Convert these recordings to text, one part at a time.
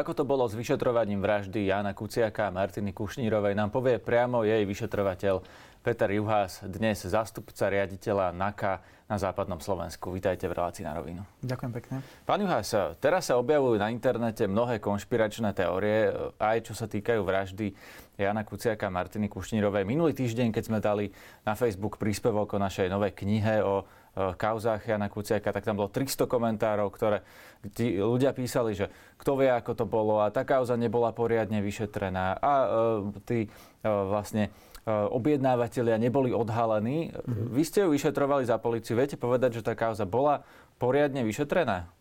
Ako to bolo s vyšetrovaním vraždy Jana Kuciaka a Martiny Kušnírovej, nám povie priamo jej vyšetrovateľ Peter Juhás, dnes zástupca riaditeľa NAKA na západnom Slovensku. Vítajte v relácii na rovinu. Ďakujem pekne. Pán Juhás, teraz sa objavujú na internete mnohé konšpiračné teórie, aj čo sa týkajú vraždy Jana Kuciaka a Martiny Kušnírovej. Minulý týždeň, keď sme dali na Facebook príspevok o našej novej knihe o kauzách Jana Kuciaka, tak tam bolo 300 komentárov, ktoré tí ľudia písali, že kto vie, ako to bolo a tá kauza nebola poriadne vyšetrená a uh, tí uh, vlastne uh, objednávateľia neboli odhalení. Mm-hmm. Vy ste ju vyšetrovali za policiu. Viete povedať, že tá kauza bola poriadne vyšetrená?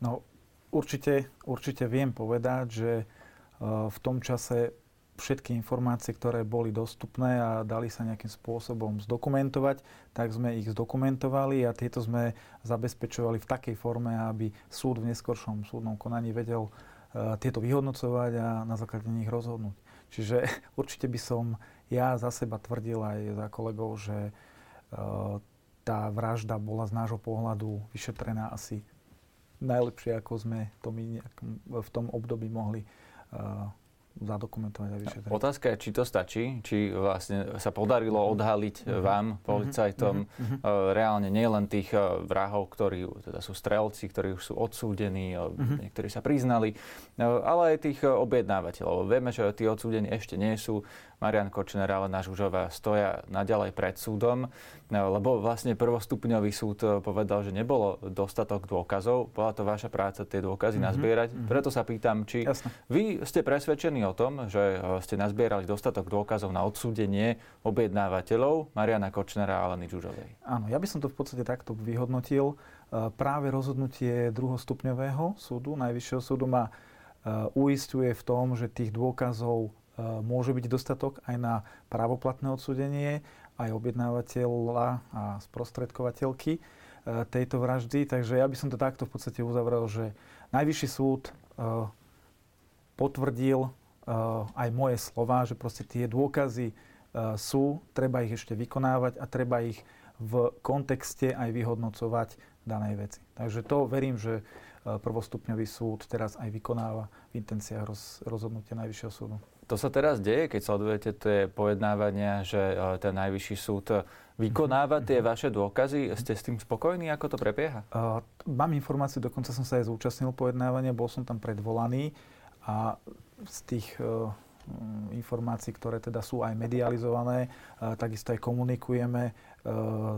No, určite, určite viem povedať, že uh, v tom čase všetky informácie, ktoré boli dostupné a dali sa nejakým spôsobom zdokumentovať, tak sme ich zdokumentovali a tieto sme zabezpečovali v takej forme, aby súd v neskoršom súdnom konaní vedel uh, tieto vyhodnocovať a na základe nich rozhodnúť. Čiže určite by som ja za seba tvrdil aj za kolegov, že uh, tá vražda bola z nášho pohľadu vyšetrená asi najlepšie, ako sme to my v tom období mohli uh, zadokumentovať a vyšetriť. Otázka je, či to stačí, či vlastne sa podarilo mhm. odhaliť uh-huh. vám, mhm. policajtom, uh-huh. reálne nielen tých eh, vrahov, ktorí teda sú strelci, ktorí už sú odsúdení, uh-huh. niektorí sa priznali, ale aj tých objednávateľov. Vieme, že tí odsúdení ešte nie sú. Marian Kočner, ale náš Žužová stoja naďalej pred súdom, lebo vlastne prvostupňový súd povedal, že nebolo dostatok dôkazov. Bola to vaša práca tie dôkazy mm-hmm, nazbierať. Mm-hmm. Preto sa pýtam, či Jasne. vy ste presvedčení o tom, že e, ste nazbierali dostatok dôkazov na odsúdenie objednávateľov Mariana Kočnera a Aleny Žužovej. Áno, ja by som to v podstate takto vyhodnotil. E, práve rozhodnutie druhostupňového súdu, Najvyššieho súdu ma e, uistuje v tom, že tých dôkazov môže byť dostatok aj na právoplatné odsúdenie aj objednávateľa a sprostredkovateľky tejto vraždy. Takže ja by som to takto v podstate uzavrel, že Najvyšší súd potvrdil aj moje slova, že proste tie dôkazy sú, treba ich ešte vykonávať a treba ich v kontexte aj vyhodnocovať danej veci. Takže to verím, že prvostupňový súd teraz aj vykonáva v intenciách roz, rozhodnutia Najvyššieho súdu. To sa teraz deje, keď sledujete tie pojednávania, že ten najvyšší súd vykonáva tie vaše dôkazy. Ste s tým spokojní, ako to prebieha? Uh, mám informáciu, dokonca som sa aj zúčastnil pojednávania, bol som tam predvolaný a z tých uh, informácií, ktoré teda sú aj medializované, uh, takisto aj komunikujeme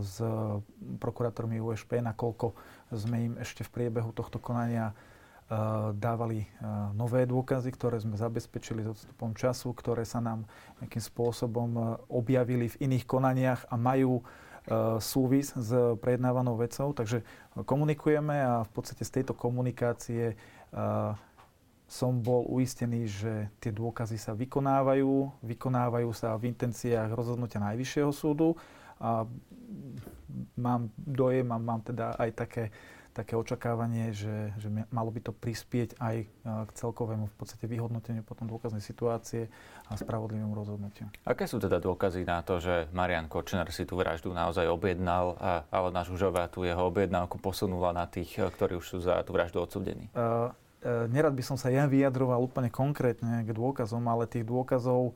s prokurátormi USP, nakoľko sme im ešte v priebehu tohto konania Eh, dávali eh, nové dôkazy, ktoré sme zabezpečili s odstupom času, ktoré sa nám nejakým spôsobom eh, objavili v iných konaniach a majú súvis s prejednávanou vecou. Takže komunikujeme a v podstate z tejto komunikácie som bol uistený, že tie dôkazy sa vykonávajú, vykonávajú sa v intenciách rozhodnutia Najvyššieho súdu a mám dojem a mám teda aj také také očakávanie, že, že malo by to prispieť aj e, k celkovému v podstate vyhodnoteniu potom dôkaznej situácie a spravodlivému rozhodnutiu. Aké sú teda dôkazy na to, že Marian Kočner si tú vraždu naozaj objednal, a, ale náš Žužová tú jeho objednávku posunula na tých, e, ktorí už sú za tú vraždu odsudení? Uh, uh, nerad by som sa ja vyjadroval úplne konkrétne k dôkazom, ale tých dôkazov uh,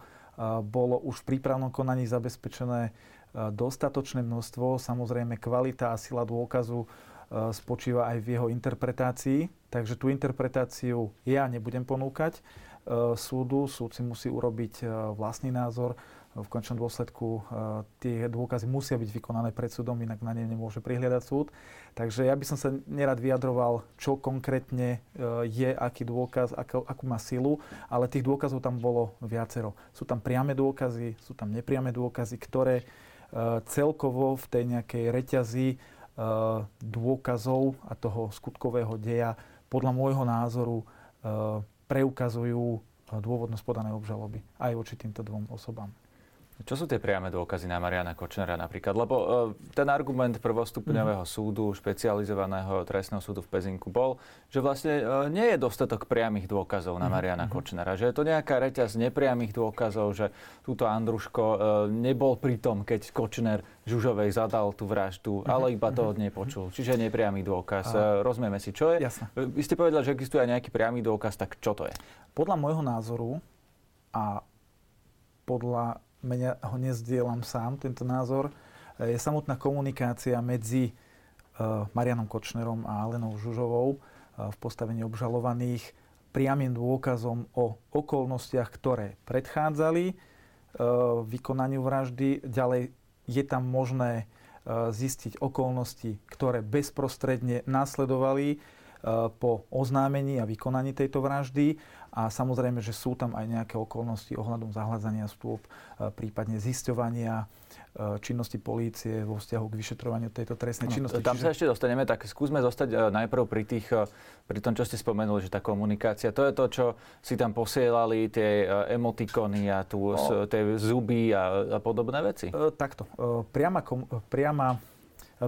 bolo už v prípravnom konaní zabezpečené dostatočné množstvo. Samozrejme, kvalita a sila dôkazu spočíva aj v jeho interpretácii. Takže tú interpretáciu ja nebudem ponúkať súdu. Súd si musí urobiť vlastný názor. V končnom dôsledku tie dôkazy musia byť vykonané pred súdom, inak na ne nemôže prihliadať súd. Takže ja by som sa nerad vyjadroval, čo konkrétne je, aký dôkaz, akú, akú má silu, ale tých dôkazov tam bolo viacero. Sú tam priame dôkazy, sú tam nepriame dôkazy, ktoré celkovo v tej nejakej reťazi Eh, dôkazov a toho skutkového deja podľa môjho názoru eh, preukazujú dôvodnosť podanej obžaloby aj voči týmto dvom osobám. Čo sú tie priame dôkazy na Mariana Kočnera napríklad? Lebo uh, ten argument prvostupňového mm. súdu, špecializovaného trestného súdu v Pezinku bol, že vlastne uh, nie je dostatok priamých dôkazov na mhm, Mariana mm. Kočnera. Že je to nejaká reťaz nepriamých dôkazov, že túto Andruško uh, nebol pri tom, keď Kočner Žužovej zadal tú vraždu, mm. ale iba to od nej počul. Čiže nepriamy dôkaz. Uh, rozumieme si, čo je? Jasne. Vy ste povedali, že existuje aj nejaký priamy dôkaz, tak čo to je? Podľa môjho názoru a podľa mňa ho nezdielam sám, tento názor, je samotná komunikácia medzi e, Marianom Kočnerom a Alenou Žužovou e, v postavení obžalovaných priamým dôkazom o okolnostiach, ktoré predchádzali e, vykonaniu vraždy. Ďalej je tam možné zistiť okolnosti, ktoré bezprostredne následovali po oznámení a vykonaní tejto vraždy a samozrejme, že sú tam aj nejaké okolnosti ohľadom zahľadzania stôp, prípadne zisťovania činnosti polície vo vzťahu k vyšetrovaniu tejto trestnej no, činnosti. Tam Čiže... sa ešte dostaneme, tak skúsme zostať najprv pri tých, pri tom, čo ste spomenuli, že tá komunikácia, to je to, čo si tam posielali, tie emotikony a tu, no. tie zuby a, a podobné veci? E, takto. E, priama, priama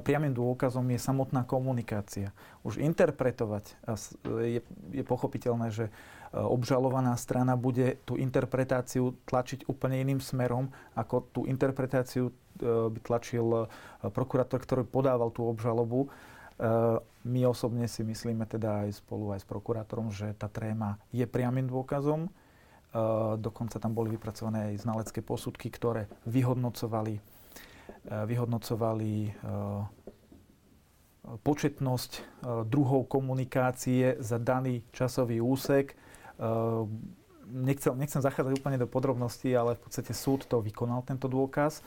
priamým dôkazom je samotná komunikácia. Už interpretovať je, je pochopiteľné, že e, obžalovaná strana bude tú interpretáciu tlačiť úplne iným smerom, ako tú interpretáciu e, by tlačil e, prokurátor, ktorý podával tú obžalobu. My osobne si myslíme teda aj spolu aj s prokurátorom, že tá tréma je priamým dôkazom. Dokonca tam boli vypracované aj znalecké posudky, ktoré vyhodnocovali vyhodnocovali eh, početnosť eh, druhov komunikácie za daný časový úsek. Nechcem, nechcem zachádzať úplne do podrobností, ale v podstate súd to vykonal, tento dôkaz,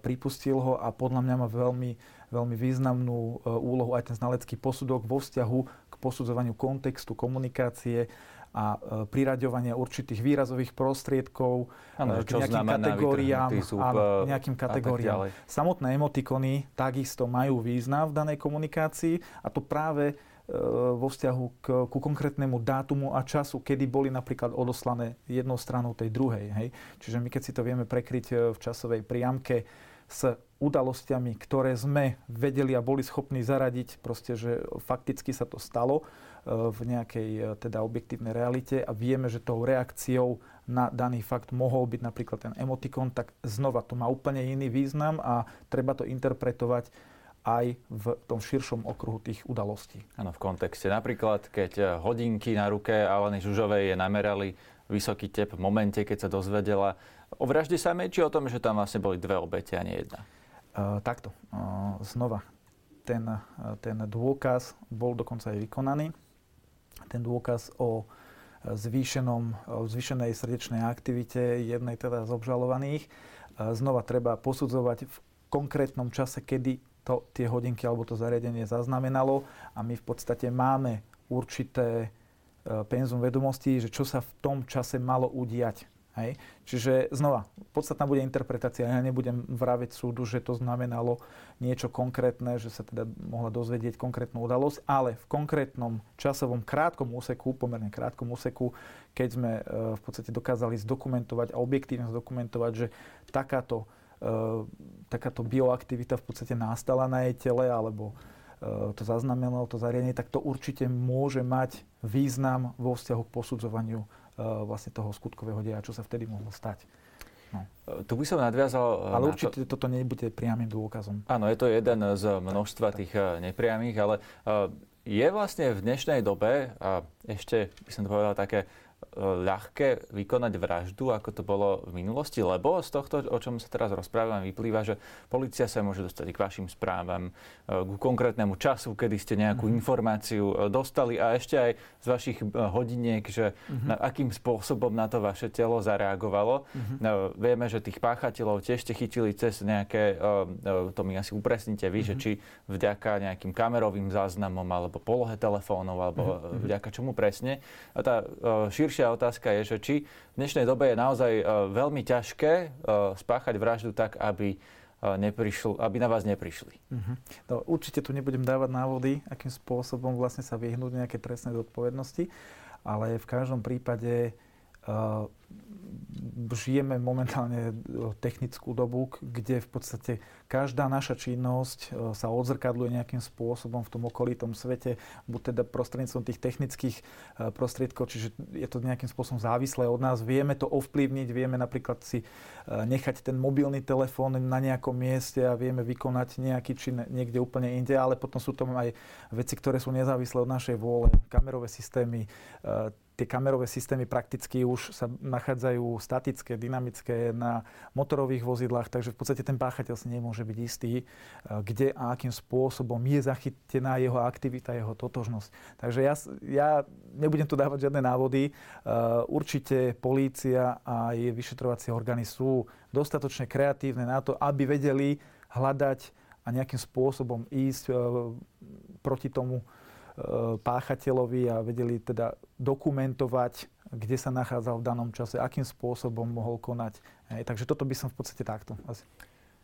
pripustil ho a podľa mňa má veľmi, veľmi významnú úlohu aj ten znalecký posudok vo vzťahu k posudzovaniu kontextu komunikácie a e, priraďovania určitých výrazových prostriedkov ano, k nejakým kategóriám. Zub, áno, e, nejakým kategóriám. Samotné emotikony takisto majú význam v danej komunikácii a to práve e, vo vzťahu k, ku konkrétnemu dátumu a času, kedy boli napríklad odoslané jednou stranou tej druhej. Hej? Čiže my keď si to vieme prekryť v časovej priamke s udalosťami, ktoré sme vedeli a boli schopní zaradiť, proste, že fakticky sa to stalo, v nejakej e, teda objektívnej realite a vieme, že tou reakciou na daný fakt mohol byť napríklad ten emotikon, tak znova to má úplne iný význam a treba to interpretovať aj v tom širšom okruhu tých udalostí. Áno, v kontexte. Napríklad, keď e, hodinky na ruke Aleny Žužovej je namerali vysoký tep v momente, keď sa dozvedela o vražde samej, či o tom, že tam vlastne boli dve obete a nie jedna? Uh, takto. Uh, znova. Ten, ten dôkaz bol dokonca aj vykonaný ten dôkaz o e, zvýšenom, o zvýšenej srdečnej aktivite jednej teda z obžalovaných. E, znova treba posudzovať v konkrétnom čase, kedy to, tie hodinky alebo to zariadenie zaznamenalo a my v podstate máme určité e, penzum vedomostí, že čo sa v tom čase malo udiať. Hej. Čiže znova, podstatná bude interpretácia. Ja nebudem vraviť súdu, že to znamenalo niečo konkrétne, že sa teda mohla dozvedieť konkrétnu udalosť, ale v konkrétnom časovom krátkom úseku, pomerne krátkom úseku, keď sme e, v podstate dokázali zdokumentovať a objektívne zdokumentovať, že takáto, e, takáto bioaktivita v podstate nastala na jej tele alebo e, to zaznamenalo to zariadenie, tak to určite môže mať význam vo vzťahu k posudzovaniu vlastne toho skutkového deja, čo sa vtedy mohlo stať. No. Eh, tu by som nadviazal... Eh, ale určite to... toto nebude priamým dôkazom. Áno, je to jeden z množstva tých nepriamých, ale je vlastne v dnešnej dobe, a ešte by som to povedal také ľahké vykonať vraždu, ako to bolo v minulosti, lebo z tohto, o čom sa teraz rozprávame, vyplýva, že policia sa môže dostať k vašim správam, e, k konkrétnemu času, kedy ste nejakú mm-hmm. informáciu e, dostali a ešte aj z vašich e, hodiniek, že mm-hmm. na, akým spôsobom na to vaše telo zareagovalo. Mm-hmm. No, vieme, že tých páchateľov tiež ste chytili cez nejaké, to mi asi upresnite vy, mm-hmm. že mhm. či vďaka nejakým kamerovým záznamom alebo polohe telefónov, alebo mm-hmm. vďaka čomu presne. A tá širšia ďalšia otázka je, že či v dnešnej dobe je naozaj uh, veľmi ťažké uh, spáchať vraždu tak, aby uh, neprišl, aby na vás neprišli. Uh-huh. No, určite tu nebudem dávať návody, akým spôsobom vlastne sa vyhnúť nejaké trestnej zodpovednosti, ale v každom prípade žijeme momentálne technickú dobu, kde v podstate každá naša činnosť e, sa odzrkadluje nejakým spôsobom v tom okolitom svete, buď teda prostredníctvom tých technických e, prostriedkov, čiže je to nejakým spôsobom závislé od nás. Vieme to ovplyvniť, vieme napríklad si e, nechať ten mobilný telefón na nejakom mieste a vieme vykonať nejaký čin niekde úplne inde, ale potom sú tam aj veci, ktoré sú nezávislé od našej vôle. Kamerové systémy, tie kamerové systémy prakticky už sa nachádzajú statické, dynamické na motorových vozidlách, takže v podstate ten páchateľ si nemôže byť istý, e, kde a akým spôsobom je zachytená jeho aktivita, jeho totožnosť. Takže ja, ja nebudem tu dávať žiadne návody. E, určite polícia a jej vyšetrovacie orgány sú dostatočne kreatívne na to, aby vedeli hľadať a nejakým spôsobom ísť e, proti tomu páchateľovi a vedeli teda dokumentovať, kde sa nachádzal v danom čase, akým spôsobom mohol konať. Hej, takže toto by som v podstate takto asi.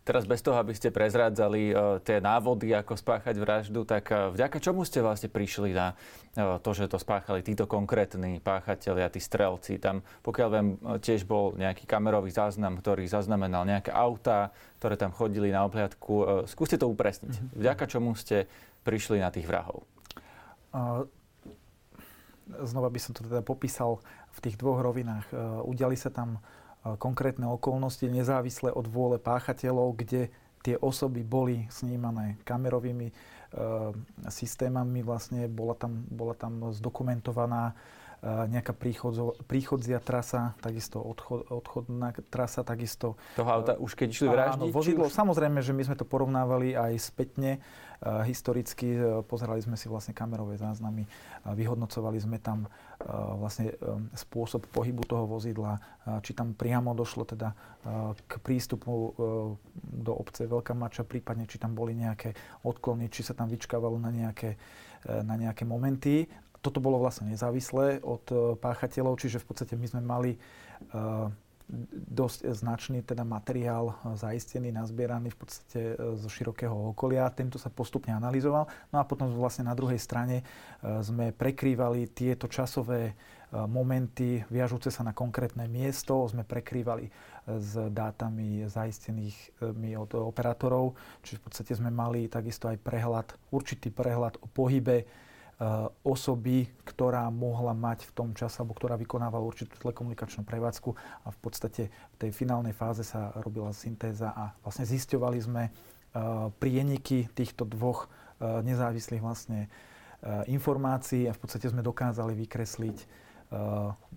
Teraz bez toho, aby ste prezrádzali uh, tie návody, ako spáchať vraždu, tak uh, vďaka čomu ste vlastne prišli na uh, to, že to spáchali títo konkrétni páchatelia, tí strelci? Tam, pokiaľ viem, tiež bol nejaký kamerový záznam, ktorý zaznamenal nejaké autá, ktoré tam chodili na obhliadku. Skúste to upresniť. Mm-hmm. Vďaka čomu ste prišli na tých vrahov? Znova by som to teda popísal v tých dvoch rovinách. E, udiali sa tam e, konkrétne okolnosti nezávisle od vôle páchateľov, kde tie osoby boli snímané kamerovými e, systémami, vlastne bola tam, bola tam zdokumentovaná nejaká príchodzo, príchodzia trasa, takisto odchod, odchodná trasa, takisto... Toho auta už keď išli vraždiť? Áno, vozidlo, už... samozrejme, že my sme to porovnávali aj spätne, uh, historicky, pozerali sme si vlastne kamerové záznamy, vyhodnocovali sme tam vlastne spôsob pohybu toho vozidla, či tam priamo došlo teda k prístupu do obce Veľká Mača, prípadne či tam boli nejaké odklony, či sa tam vyčkávalo na nejaké, na nejaké momenty toto bolo vlastne nezávislé od e, páchateľov, čiže v podstate my sme mali e, dosť značný teda materiál e, zaistený, nazbieraný v podstate zo širokého okolia. Tento sa postupne analyzoval. No a potom vlastne na druhej strane sme prekrývali tieto časové momenty viažúce sa na konkrétne miesto, sme prekrývali s dátami zaistenými od operátorov, čiže v podstate sme mali takisto aj prehľad, určitý prehľad o pohybe osoby, ktorá mohla mať v tom čase, alebo ktorá vykonávala určitú telekomunikačnú prevádzku a v podstate v tej finálnej fáze sa robila syntéza a vlastne zisťovali sme eh, prieniky týchto dvoch eh, nezávislých vlastne informácií a v podstate sme dokázali vykresliť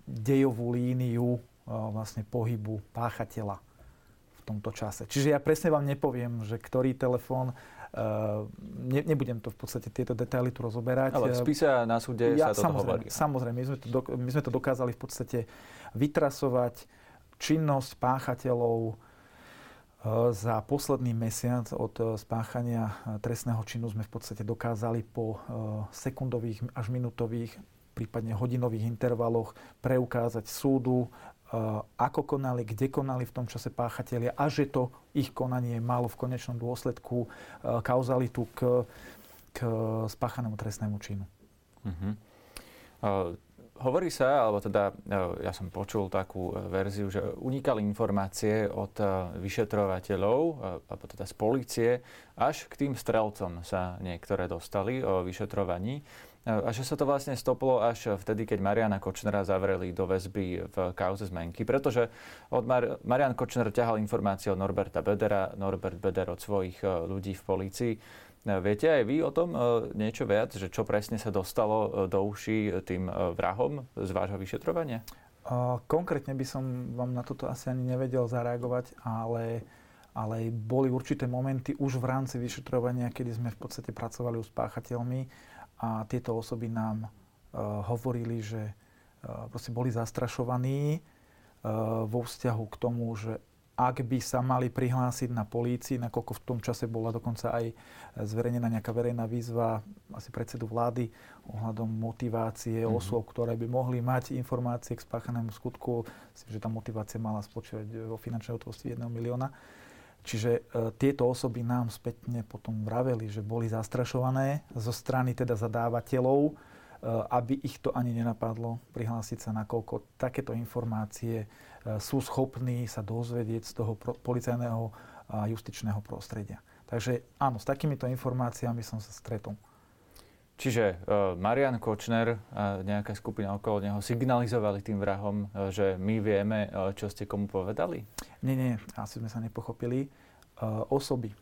dejovú líniu vlastne pohybu páchateľa v tomto čase. Čiže ja presne vám nepoviem, že ktorý telefón ne, nebudem to v podstate tieto detaily tu rozoberať. Ale v spise a na súde ja, sa to samozrejme, hovorí. Samozrejme, my sme to, do, my sme to dokázali v podstate vytrasovať činnosť páchateľov e, za posledný mesiac od spáchania trestného činu sme v podstate dokázali po sekundových až minútových prípadne hodinových intervaloch preukázať súdu ako konali, kde konali v tom čase páchatelia a že to ich konanie malo v konečnom dôsledku kauzalitu k, k spáchanému trestnému činu. Uh-huh. Uh, hovorí sa, alebo teda ja som počul takú verziu, že unikali informácie od vyšetrovateľov, alebo teda z policie, až k tým strelcom sa niektoré dostali o vyšetrovaní. A že sa to vlastne stoplo až vtedy, keď Mariana Kočnera zavreli do väzby v kauze zmenky, pretože od Mar- Marian Kočner ťahal informácie od Norberta Bedera, Norbert Beder od svojich e, ľudí v polícii. E, viete aj vy o tom e, niečo viac, že čo presne sa dostalo do uší tým vrahom z vášho vyšetrovania? Konkrétne by som vám na toto asi ani nevedel zareagovať, ale, ale boli určité momenty už v rámci vyšetrovania, kedy sme v podstate pracovali s páchateľmi a tieto osoby nám uh, hovorili, že uh, proste boli zastrašovaní uh, vo vzťahu k tomu, že ak by sa mali prihlásiť na polícii, nakoľko v tom čase bola dokonca aj zverejnená nejaká verejná výzva asi predsedu vlády ohľadom motivácie mm-hmm. osôb, ktoré by mohli mať informácie k spáchanému skutku. Myslím, že tá motivácia mala spočívať vo finančnej hotovosti 1 milióna. Čiže e, tieto osoby nám spätne potom vraveli, že boli zastrašované zo strany teda zadávateľov, e, aby ich to ani nenapadlo prihlásiť sa, nakoľko takéto informácie sú schopní sa dozvedieť z toho policajného a justičného prostredia. Takže áno, s takýmito informáciami som sa stretol. Čiže uh, Marian Kočner a nejaká skupina okolo neho signalizovali tým vrahom, uh, že my vieme, uh, čo ste komu povedali? Nie, nie, asi sme sa nepochopili. Osoby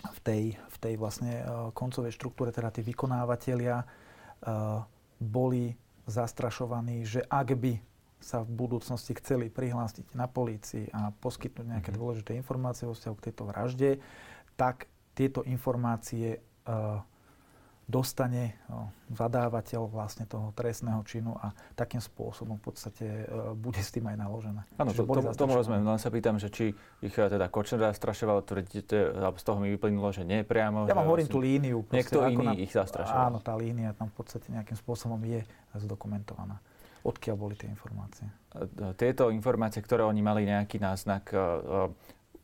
v tej, v tej vlastne koncovej štruktúre, teda tí vykonávateľia, boli zastrašovaní, že ak by sa v budúcnosti chceli prihlásiť na polícii a poskytnúť nejaké mm-hmm. dôležité informácie vo vzťahu k tejto vražde, tak tieto informácie uh, dostane zadávateľ vlastne toho trestného činu a takým spôsobom v podstate e, bude s tým aj naložené. Áno, to, to, tomu rozumiem. Len sa pýtam, že či ich e, teda Kočner zastrašoval, tvrdíte, z toho mi vyplynulo, že nie priamo. Ja vám hovorím tú líniu. Proste, niekto iný na, ich zastrašoval. Áno, tá línia tam v podstate nejakým spôsobom je zdokumentovaná. Odkiaľ boli tie informácie? Tieto informácie, ktoré oni mali nejaký náznak, e,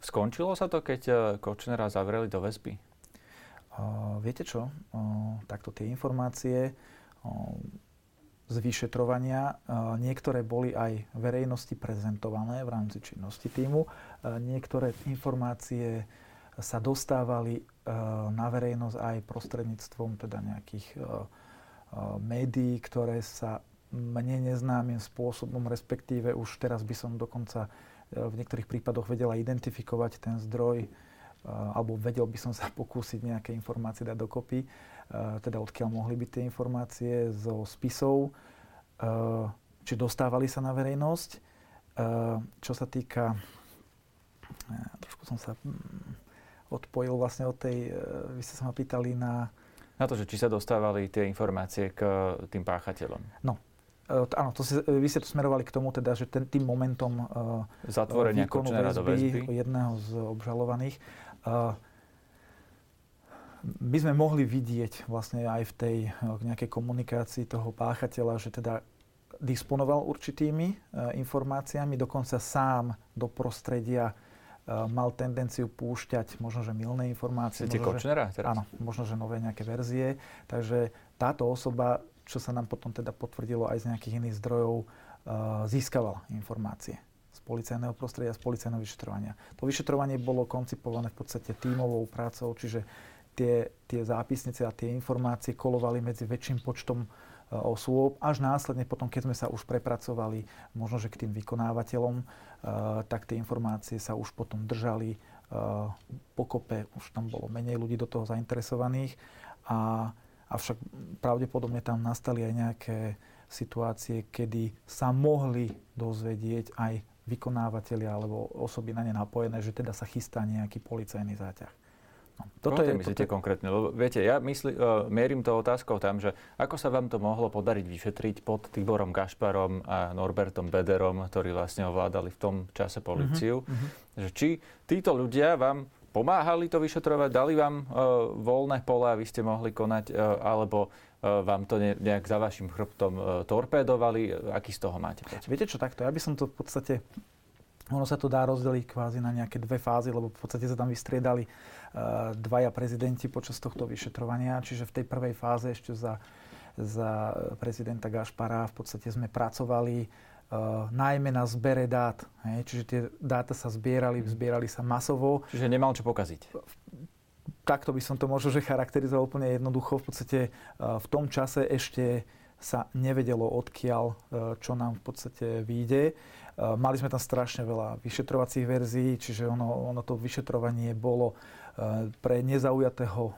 skončilo sa to, keď Kočnera zavreli do väzby? Viete čo? takto tie informácie z vyšetrovania. Niektoré boli aj verejnosti prezentované v rámci činnosti týmu. Niektoré informácie sa dostávali na verejnosť aj prostredníctvom teda nejakých médií, ktoré sa mne neznámym spôsobom, respektíve už teraz by som dokonca v niektorých prípadoch vedela identifikovať ten zdroj alebo vedel by som sa pokúsiť nejaké informácie dať dokopy, teda odkiaľ mohli byť tie informácie? Zo spisov, či dostávali sa na verejnosť. Čo sa týka, trošku som sa mm, odpojil vlastne od tej, vy ste sa ma pýtali na... Na to, že či sa dostávali tie informácie k tým páchateľom. No, áno, to si, vy ste to smerovali k tomu, teda, že ten, tým momentom Zatvorenia výkonu väzby, väzby. jedného z obžalovaných by sme mohli vidieť vlastne aj v tej nejakej komunikácii toho páchateľa, že teda disponoval určitými e, informáciami, dokonca sám do prostredia e, mal tendenciu púšťať možno, že milné informácie. Možno, Kočnera teraz? Áno, možno, že nové nejaké verzie. Takže táto osoba, čo sa nám potom teda potvrdilo aj z nejakých iných zdrojov, e, získavala informácie policajného prostredia, z policajného vyšetrovania. To vyšetrovanie bolo koncipované v podstate tímovou prácou, čiže tie, tie zápisnice a tie informácie kolovali medzi väčším počtom e, osôb, až následne potom, keď sme sa už prepracovali možno, že k tým vykonávateľom, e, tak tie informácie sa už potom držali e, pokope, už tam bolo menej ľudí do toho zainteresovaných, a, avšak pravdepodobne tam nastali aj nejaké situácie, kedy sa mohli dozvedieť aj vykonávateľia alebo osoby na ne napojené, že teda sa chystá nejaký policajný záťah. No, toto je, myslíte toto... konkrétne? Lebo viete, ja mysli, uh, mierim to otázkou tam, že ako sa vám to mohlo podariť vyšetriť pod Tiborom Gašparom a Norbertom Bederom, ktorí vlastne ovládali v tom čase policiu, uh-huh. že či títo ľudia vám pomáhali to vyšetrovať, dali vám uh, voľné pole a vy ste mohli konať, uh, alebo uh, vám to ne, nejak za vašim chrbtom torpédovali. Aký z toho máte pocit? Viete čo, takto, ja by som to v podstate ono sa to dá rozdeliť kvázi na nejaké dve fázy, lebo v podstate sa tam vystriedali uh, dvaja prezidenti počas tohto vyšetrovania. Čiže v tej prvej fáze ešte za, za prezidenta Gašpara v podstate sme pracovali uh, najmä na zbere dát. Hej? Čiže tie dáta sa zbierali, mhm. zbierali sa masovo. Čiže nemal čo pokaziť. Takto by som to možno že charakterizoval úplne jednoducho. V podstate uh, v tom čase ešte sa nevedelo odkiaľ, čo nám v podstate vyjde. Eh, mali sme tam strašne veľa vyšetrovacích verzií, čiže ono, ono to vyšetrovanie bolo eh, pre nezaujatého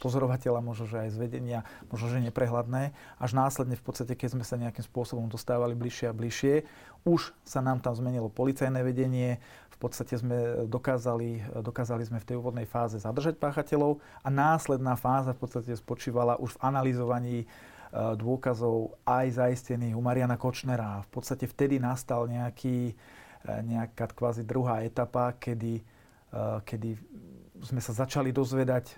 pozorovateľa, možno, že aj z vedenia, možno, že neprehľadné. Až následne v podstate, keď sme sa nejakým spôsobom dostávali bližšie a bližšie, už sa nám tam zmenilo policajné vedenie, v podstate sme dokázali, dokázali sme v tej úvodnej fáze zadržať páchateľov a následná fáza v podstate spočívala už v analyzovaní Eh, dôkazov aj zaistených u Mariana Kočnera. V podstate vtedy nastal nejaký, nejaká kvázi druhá etapa, kedy, kedy sme sa začali dozvedať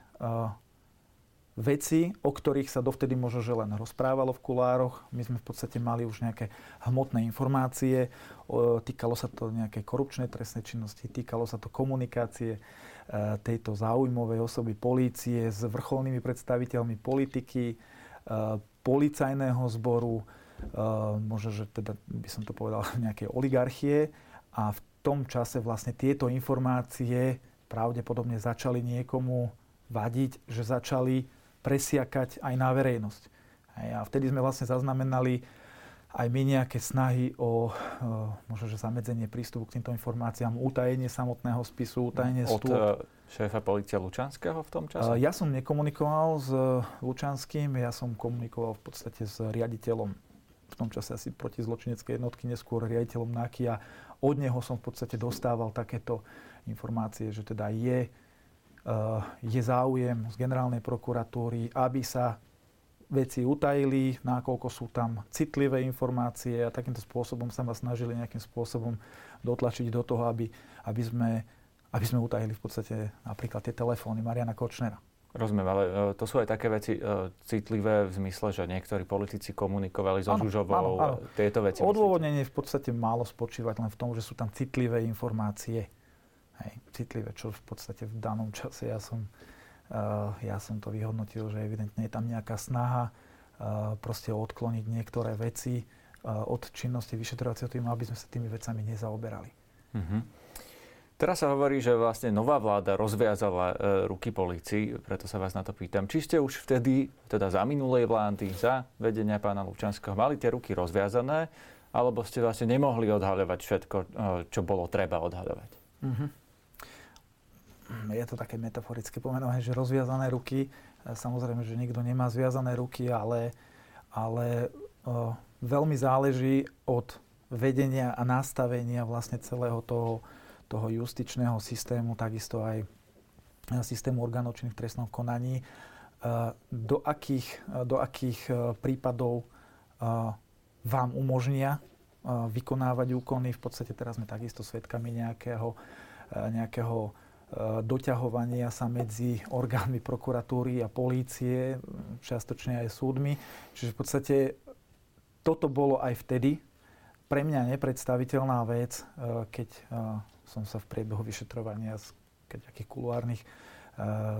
veci, o ktorých sa dovtedy možno že len rozprávalo v kulároch. My sme v podstate mali už nejaké hmotné informácie, týkalo sa to nejakej korupčnej trestnej činnosti, týkalo sa to komunikácie tejto záujmovej osoby polície s vrcholnými predstaviteľmi politiky, policajného zboru, možno, že teda by som to povedal nejakej oligarchie a v tom čase vlastne tieto informácie pravdepodobne začali niekomu vadiť, že začali presiakať aj na verejnosť. A vtedy sme vlastne zaznamenali aj my nejaké snahy o možno, že zamedzenie prístupu k týmto informáciám, utajenie samotného spisu, utajenie Od stôl. šéfa policia Lučanského v tom čase? Ja som nekomunikoval s Lučanským, ja som komunikoval v podstate s riaditeľom v tom čase asi protizločineckej jednotky, neskôr riaditeľom NAKY a od neho som v podstate dostával takéto informácie, že teda je, je záujem z generálnej prokuratúry, aby sa veci utajili, nakoľko sú tam citlivé informácie a takýmto spôsobom sa ma snažili nejakým spôsobom dotlačiť do toho, aby, aby, sme, aby sme utajili v podstate napríklad tie telefóny Mariana Kočnera. Rozumiem, ale e, to sú aj také veci e, citlivé v zmysle, že niektorí politici komunikovali so ano, Žužovou, áno, áno. tieto veci. Odôvodnenie v podstate málo spočívať len v tom, že sú tam citlivé informácie. Hej, citlivé, čo v podstate v danom čase ja som Eh, ja som to vyhodnotil, že evidentne je tam nejaká snaha eh, proste odkloniť niektoré veci eh, od činnosti vyšetrovacieho týmu, aby sme sa tými vecami nezaoberali. Mm-hmm. Teraz sa hovorí, že vlastne nová vláda rozviazala e, ruky polícii, preto sa vás na to pýtam. Či ste už vtedy, teda za minulej vlády, za vedenia pána Lučanského, mali tie ruky rozviazané, alebo ste vlastne nemohli odhaľovať všetko, čo bolo treba odhaľovať? Mm-hmm je to také metaforické pomenovanie, že rozviazané ruky. E, samozrejme, že nikto nemá zviazané ruky, ale, ale o, veľmi záleží od vedenia a nastavenia vlastne celého toho, toho justičného systému, takisto aj systému orgánov činných v trestnom konaní, e, do akých, do akých e, prípadov vám umožnia vykonávať úkony. V podstate teraz sme takisto svedkami nejakého, nejakého E, doťahovania sa medzi orgánmi prokuratúry a polície, čiastočne aj súdmi. Čiže v podstate toto bolo aj vtedy pre mňa nepredstaviteľná vec, e, keď e, som sa v priebehu vyšetrovania z akých kuluárnych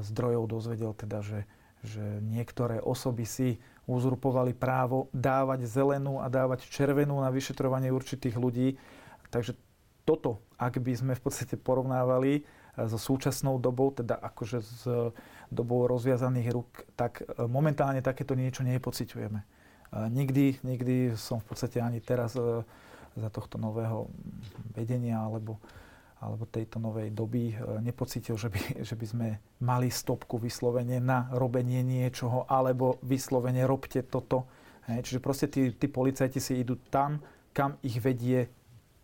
zdrojov dozvedel teda, že, že niektoré osoby si uzurpovali právo dávať zelenú a dávať červenú na vyšetrovanie určitých ľudí. Takže toto, ak by sme v podstate porovnávali so súčasnou dobou, teda akože s dobou rozviazaných rúk, tak e, momentálne takéto niečo nepociťujeme. E, nikdy, nikdy som v podstate ani teraz e, za tohto nového vedenia alebo, alebo tejto novej doby nepocítil, že by, že by sme mali stopku vyslovene na robenie niečoho alebo vyslovene robte toto. Hej. Čiže proste tí, tí policajti si idú tam, kam ich vedie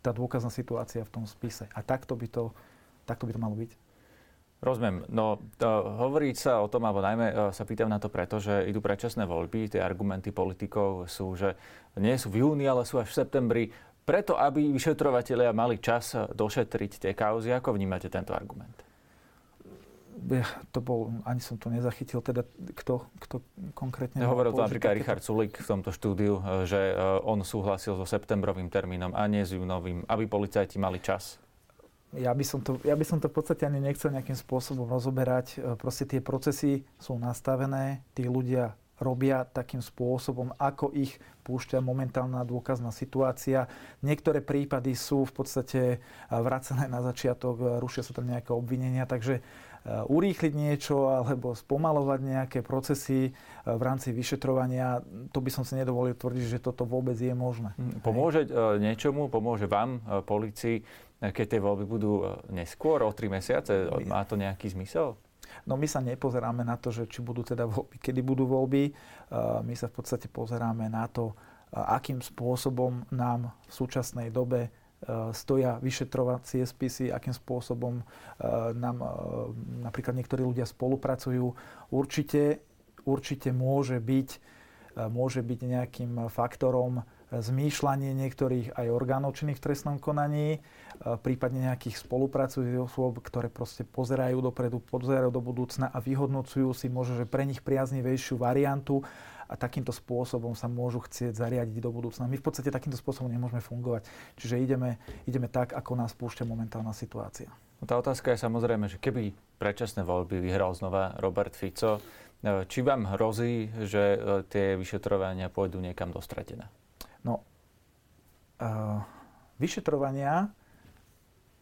tá dôkazná situácia v tom spise. A takto by to Takto by to malo byť. Rozumiem. No, hovoriť sa o tom, alebo najmä uh, sa pýtam na to preto, že idú predčasné voľby. Tie argumenty politikov sú, že nie sú v júni, ale sú až v septembri. Preto, aby vyšetrovateľia mali čas došetriť tie kauzy. Ako vnímate tento argument? Ja, to bol, ani som to nezachytil, teda kto, kto konkrétne... Hovoril to napríklad Richard Sulik v tomto štúdiu, e, že e, on súhlasil so septembrovým termínom a nie s júnovým, aby policajti mali čas ja by, som to, ja by som to v podstate ani nechcel nejakým spôsobom rozoberať. E, proste tie procesy sú nastavené, tí ľudia robia takým spôsobom, ako ich púšťa momentálna dôkazná situácia. Niektoré prípady sú v podstate e, vracené na začiatok, e, rušia sa tam nejaké obvinenia, takže urýchliť niečo alebo spomalovať nejaké procesy v rámci vyšetrovania, to by som si nedovolil tvrdiť, že toto vôbec je možné. Pomôže niečomu, pomôže vám, policii, keď tie voľby budú neskôr, o tri mesiace, má to nejaký zmysel? No my sa nepozeráme na to, že či budú teda voľby, kedy budú voľby. My sa v podstate pozeráme na to, akým spôsobom nám v súčasnej dobe stoja vyšetrovacie spisy, akým spôsobom nám napríklad niektorí ľudia spolupracujú. Určite, určite môže byť, môže byť nejakým faktorom zmýšľanie niektorých aj orgánov činných v trestnom konaní, prípadne nejakých spolupracujúcich osôb, ktoré proste pozerajú dopredu, pozerajú do budúcna a vyhodnocujú si možno, že pre nich priaznivejšiu variantu a takýmto spôsobom sa môžu chcieť zariadiť do budúcna. My v podstate takýmto spôsobom nemôžeme fungovať. Čiže ideme, ideme tak, ako nás púšťa momentálna situácia. No tá otázka je samozrejme, že keby predčasné voľby vyhral znova Robert Fico, či vám hrozí, že tie vyšetrovania pôjdu niekam dostratené? No, uh, vyšetrovania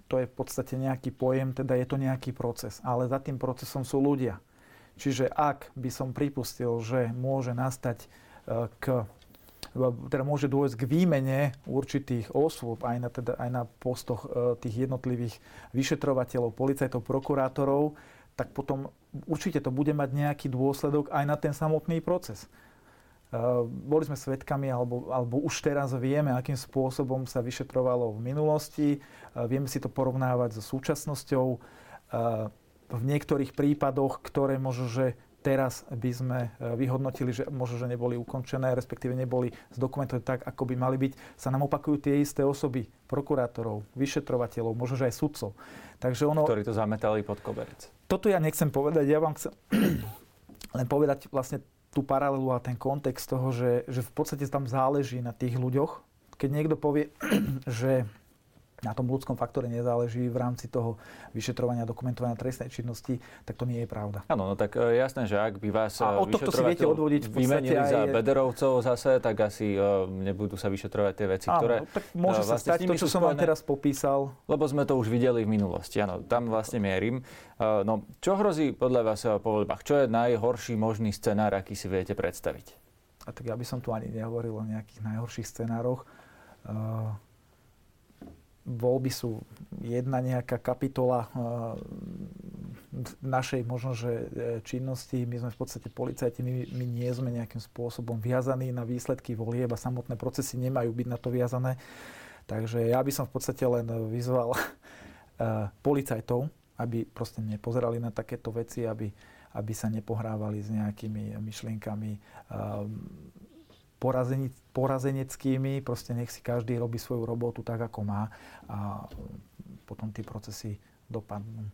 to je v podstate nejaký pojem, teda je to nejaký proces, ale za tým procesom sú ľudia. Čiže ak by som pripustil, že môže nastať k teda môže dôjsť k výmene určitých osôb aj na, teda, aj na postoch e, tých jednotlivých vyšetrovateľov, policajtov, prokurátorov, tak potom určite to bude mať nejaký dôsledok aj na ten samotný proces. Boli sme svedkami, alebo, alebo už teraz vieme, akým spôsobom sa vyšetrovalo v minulosti. Vieme si to porovnávať so súčasnosťou. V niektorých prípadoch, ktoré možno, že teraz by sme e, vyhodnotili, že možno, že neboli ukončené, respektíve neboli zdokumentované tak, ako by mali byť, sa nám opakujú tie isté osoby, prokurátorov, vyšetrovateľov, možno, že aj sudcov. Takže ono... Ktorí to zametali pod koberec. Toto ja nechcem povedať, ja vám chcem len povedať vlastne tú paralelu a ten kontext toho, že, že v podstate tam záleží na tých ľuďoch. Keď niekto povie, že na tom ľudskom faktore nezáleží v rámci toho vyšetrovania dokumentovania trestnej činnosti, tak to nie je pravda. Áno, no tak e, jasné, že ak by vás a od tohto si viete odvodiť v vymenili aj... za Bederovcov zase, tak asi uh, nebudú sa vyšetrovať tie veci, Áno, ktoré... No, tak môže uh, vlastne sa stať to, čo som vám teraz popísal. Lebo sme to už videli v minulosti, áno, tam vlastne mierim. No, čo hrozí podľa vás po voľbách? Čo je najhorší možný scenár, aký si viete predstaviť? A tak ja by som tu ani nehovoril o nejakých najhorších scenároch. Uh, voľby sú jedna nejaká kapitola eh, našej možno, eh, činnosti. My sme v podstate policajti, my, my nie sme nejakým spôsobom viazaní na výsledky volieb a samotné procesy nemajú byť na to viazané. Takže ja by som v podstate len vyzval uh, policajtov, aby proste nepozerali na takéto veci, aby, aby sa nepohrávali s nejakými myšlienkami porazeneckými, proste nech si každý robí svoju robotu tak, ako má a potom tie procesy dopadnú e,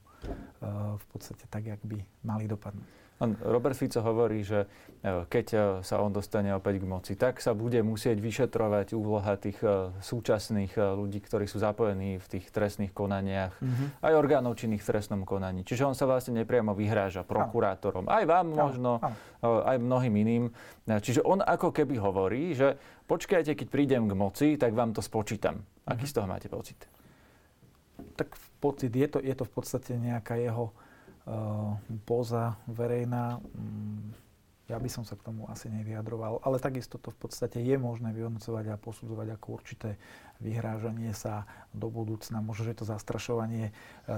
v podstate tak, jak by mali dopadnúť. Robert Fico hovorí, že e, keď e, sa on dostane opäť k moci, tak sa bude musieť vyšetrovať úloha tých e, súčasných ľudí, ktorí sú zapojení v tých trestných konaniach, mm-hmm. aj orgánov činných v trestnom konaní. Čiže on sa vlastne nepriamo vyhráža prokurátorom, aj vám možno, aj mnohým iným. Čiže on ako keby hovorí, že počkajte, keď prídem k moci, tak vám to spočítam. Aký mm-hmm. z toho máte pocit? Tak pocit, je to, je to v podstate nejaká jeho poza verejná. Mm, ja by som sa k tomu asi nevyjadroval, ale takisto to v podstate je možné vyhodnocovať a posudzovať ako určité vyhrážanie sa do budúcna, možno, že to zastrašovanie e,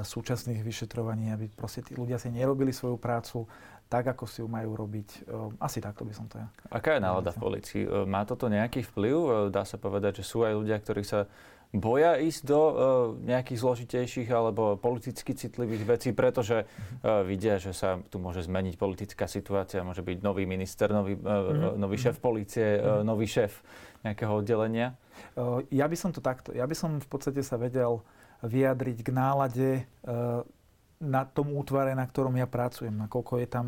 súčasných vyšetrovaní, aby proste tí ľudia si nerobili svoju prácu tak, ako si ju majú robiť. E, asi takto by som to ja. Aká je nálada v policii? E, má toto nejaký vplyv? Dá sa povedať, že sú aj ľudia, ktorí sa boja ísť do uh, nejakých zložitejších alebo politicky citlivých vecí, pretože uh, vidia, že sa tu môže zmeniť politická situácia, môže byť nový minister, nový, uh, mm-hmm. nový šéf policie, mm-hmm. uh, nový šéf nejakého oddelenia? Uh, ja by som to takto, ja by som v podstate sa vedel vyjadriť k nálade uh, na tom útvare, na ktorom ja pracujem, nakoľko je tam,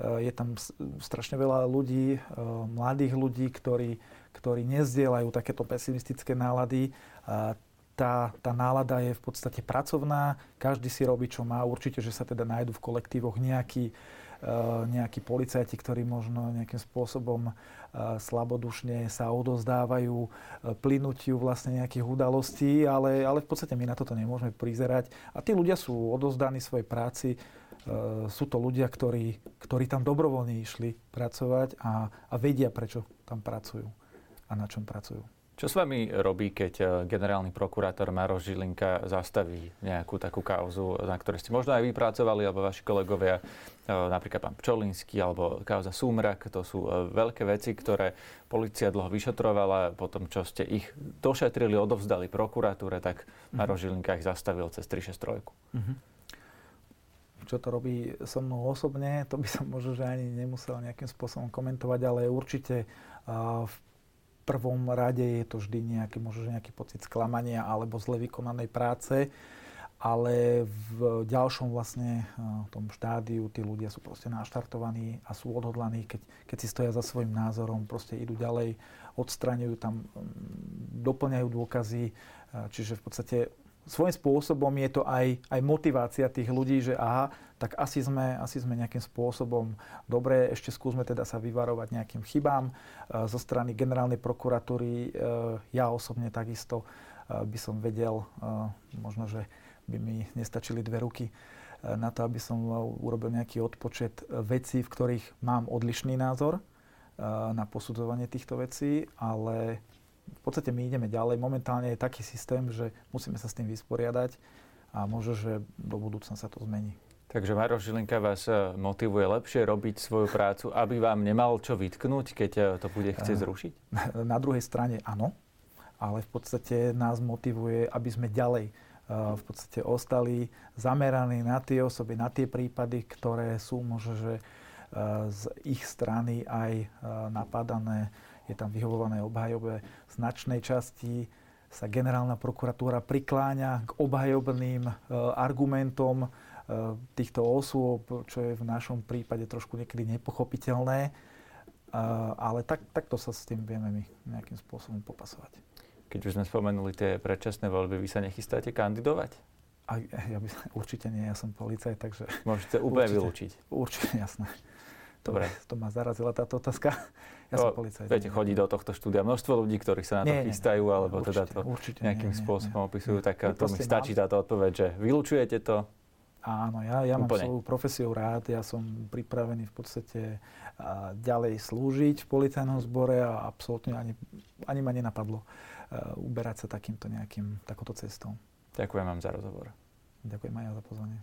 uh, je tam strašne veľa ľudí, uh, mladých ľudí, ktorí ktorí nezdieľajú takéto pesimistické nálady. Tá, tá nálada je v podstate pracovná, každý si robí, čo má. Určite, že sa teda nájdu v kolektívoch nejakí, e, nejakí policajti, ktorí možno nejakým spôsobom e, slabodušne sa odozdávajú e, plynutiu vlastne nejakých udalostí, ale, ale v podstate my na toto nemôžeme prizerať. A tí ľudia sú odozdaní svojej práci, sú to ľudia, ktorí, ktorí tam dobrovoľne išli pracovať a, a vedia, prečo tam pracujú a na čom pracujú. Čo s vami robí, keď eh, generálny prokurátor Maroš Žilinka zastaví nejakú takú kauzu, na ktorej ste možno aj vypracovali, alebo vaši kolegovia, eh, napríklad pán Pčolinský, alebo kauza Súmrak, to sú eh, veľké veci, ktoré policia dlho vyšetrovala, potom čo ste ich došetrili, odovzdali prokuratúre, tak mhm. Maroš Žilinka ich zastavil cez 363. Mm-hmm. Čo to robí so mnou osobne, to by som možno že ani nemusel nejakým spôsobom komentovať, ale určite v prvom rade je to vždy nejaký, možno nejaký pocit sklamania alebo zle vykonanej práce, ale v ďalšom vlastne v tom štádiu tí ľudia sú proste naštartovaní a sú odhodlaní, keď, keď si stoja za svojim názorom, proste idú ďalej, odstraňujú tam, mm, doplňajú dôkazy, čiže v podstate svojím spôsobom je to aj, aj motivácia tých ľudí, že aha, tak asi sme, asi sme nejakým spôsobom dobre, ešte skúsme teda sa vyvarovať nejakým chybám. Zo strany generálnej prokuratúry ja osobne takisto by som vedel, možno, že by mi nestačili dve ruky, na to, aby som urobil nejaký odpočet vecí, v ktorých mám odlišný názor na posudzovanie týchto vecí, ale v podstate my ideme ďalej. Momentálne je taký systém, že musíme sa s tým vysporiadať a možno, že do budúcna sa to zmení. Takže Maroš Žilinka vás e, motivuje lepšie robiť svoju prácu, aby vám nemal čo vytknúť, keď e, to bude chcieť e, zrušiť? Na druhej strane áno, ale v podstate nás motivuje, aby sme ďalej v podstate ostali zameraní na tie osoby, na tie prípady, ktoré sú možno, že z ich strany aj napadané je tam vyhovované obhajobe. V značnej časti sa generálna prokuratúra prikláňa k obhajobným e, argumentom e, týchto osôb, čo je v našom prípade trošku niekedy nepochopiteľné. E, ale tak, takto sa s tým vieme my nejakým spôsobom popasovať. Keď už sme spomenuli tie predčasné voľby, vy sa nechystáte kandidovať? A, ja by, určite nie, ja som policaj, takže... Môžete úplne vylúčiť. Určite, jasné. Dobre. To ma zarazila táto otázka. Ja som policajt. Viete, chodí do tohto štúdia množstvo ľudí, ktorí sa na to nie, chystajú, nie, alebo určite, teda to určite, nejakým nie, spôsobom nie, opisujú, tak nie, to mi stačí táto odpoveď, že vylúčujete to? Áno, ja, ja mám svoju profesiu rád, ja som pripravený v podstate ďalej slúžiť v policajnom zbore a absolútne ani, ani ma nenapadlo uberať sa takýmto nejakým, takouto cestou. Ďakujem vám za rozhovor. Ďakujem aj ja za pozvanie.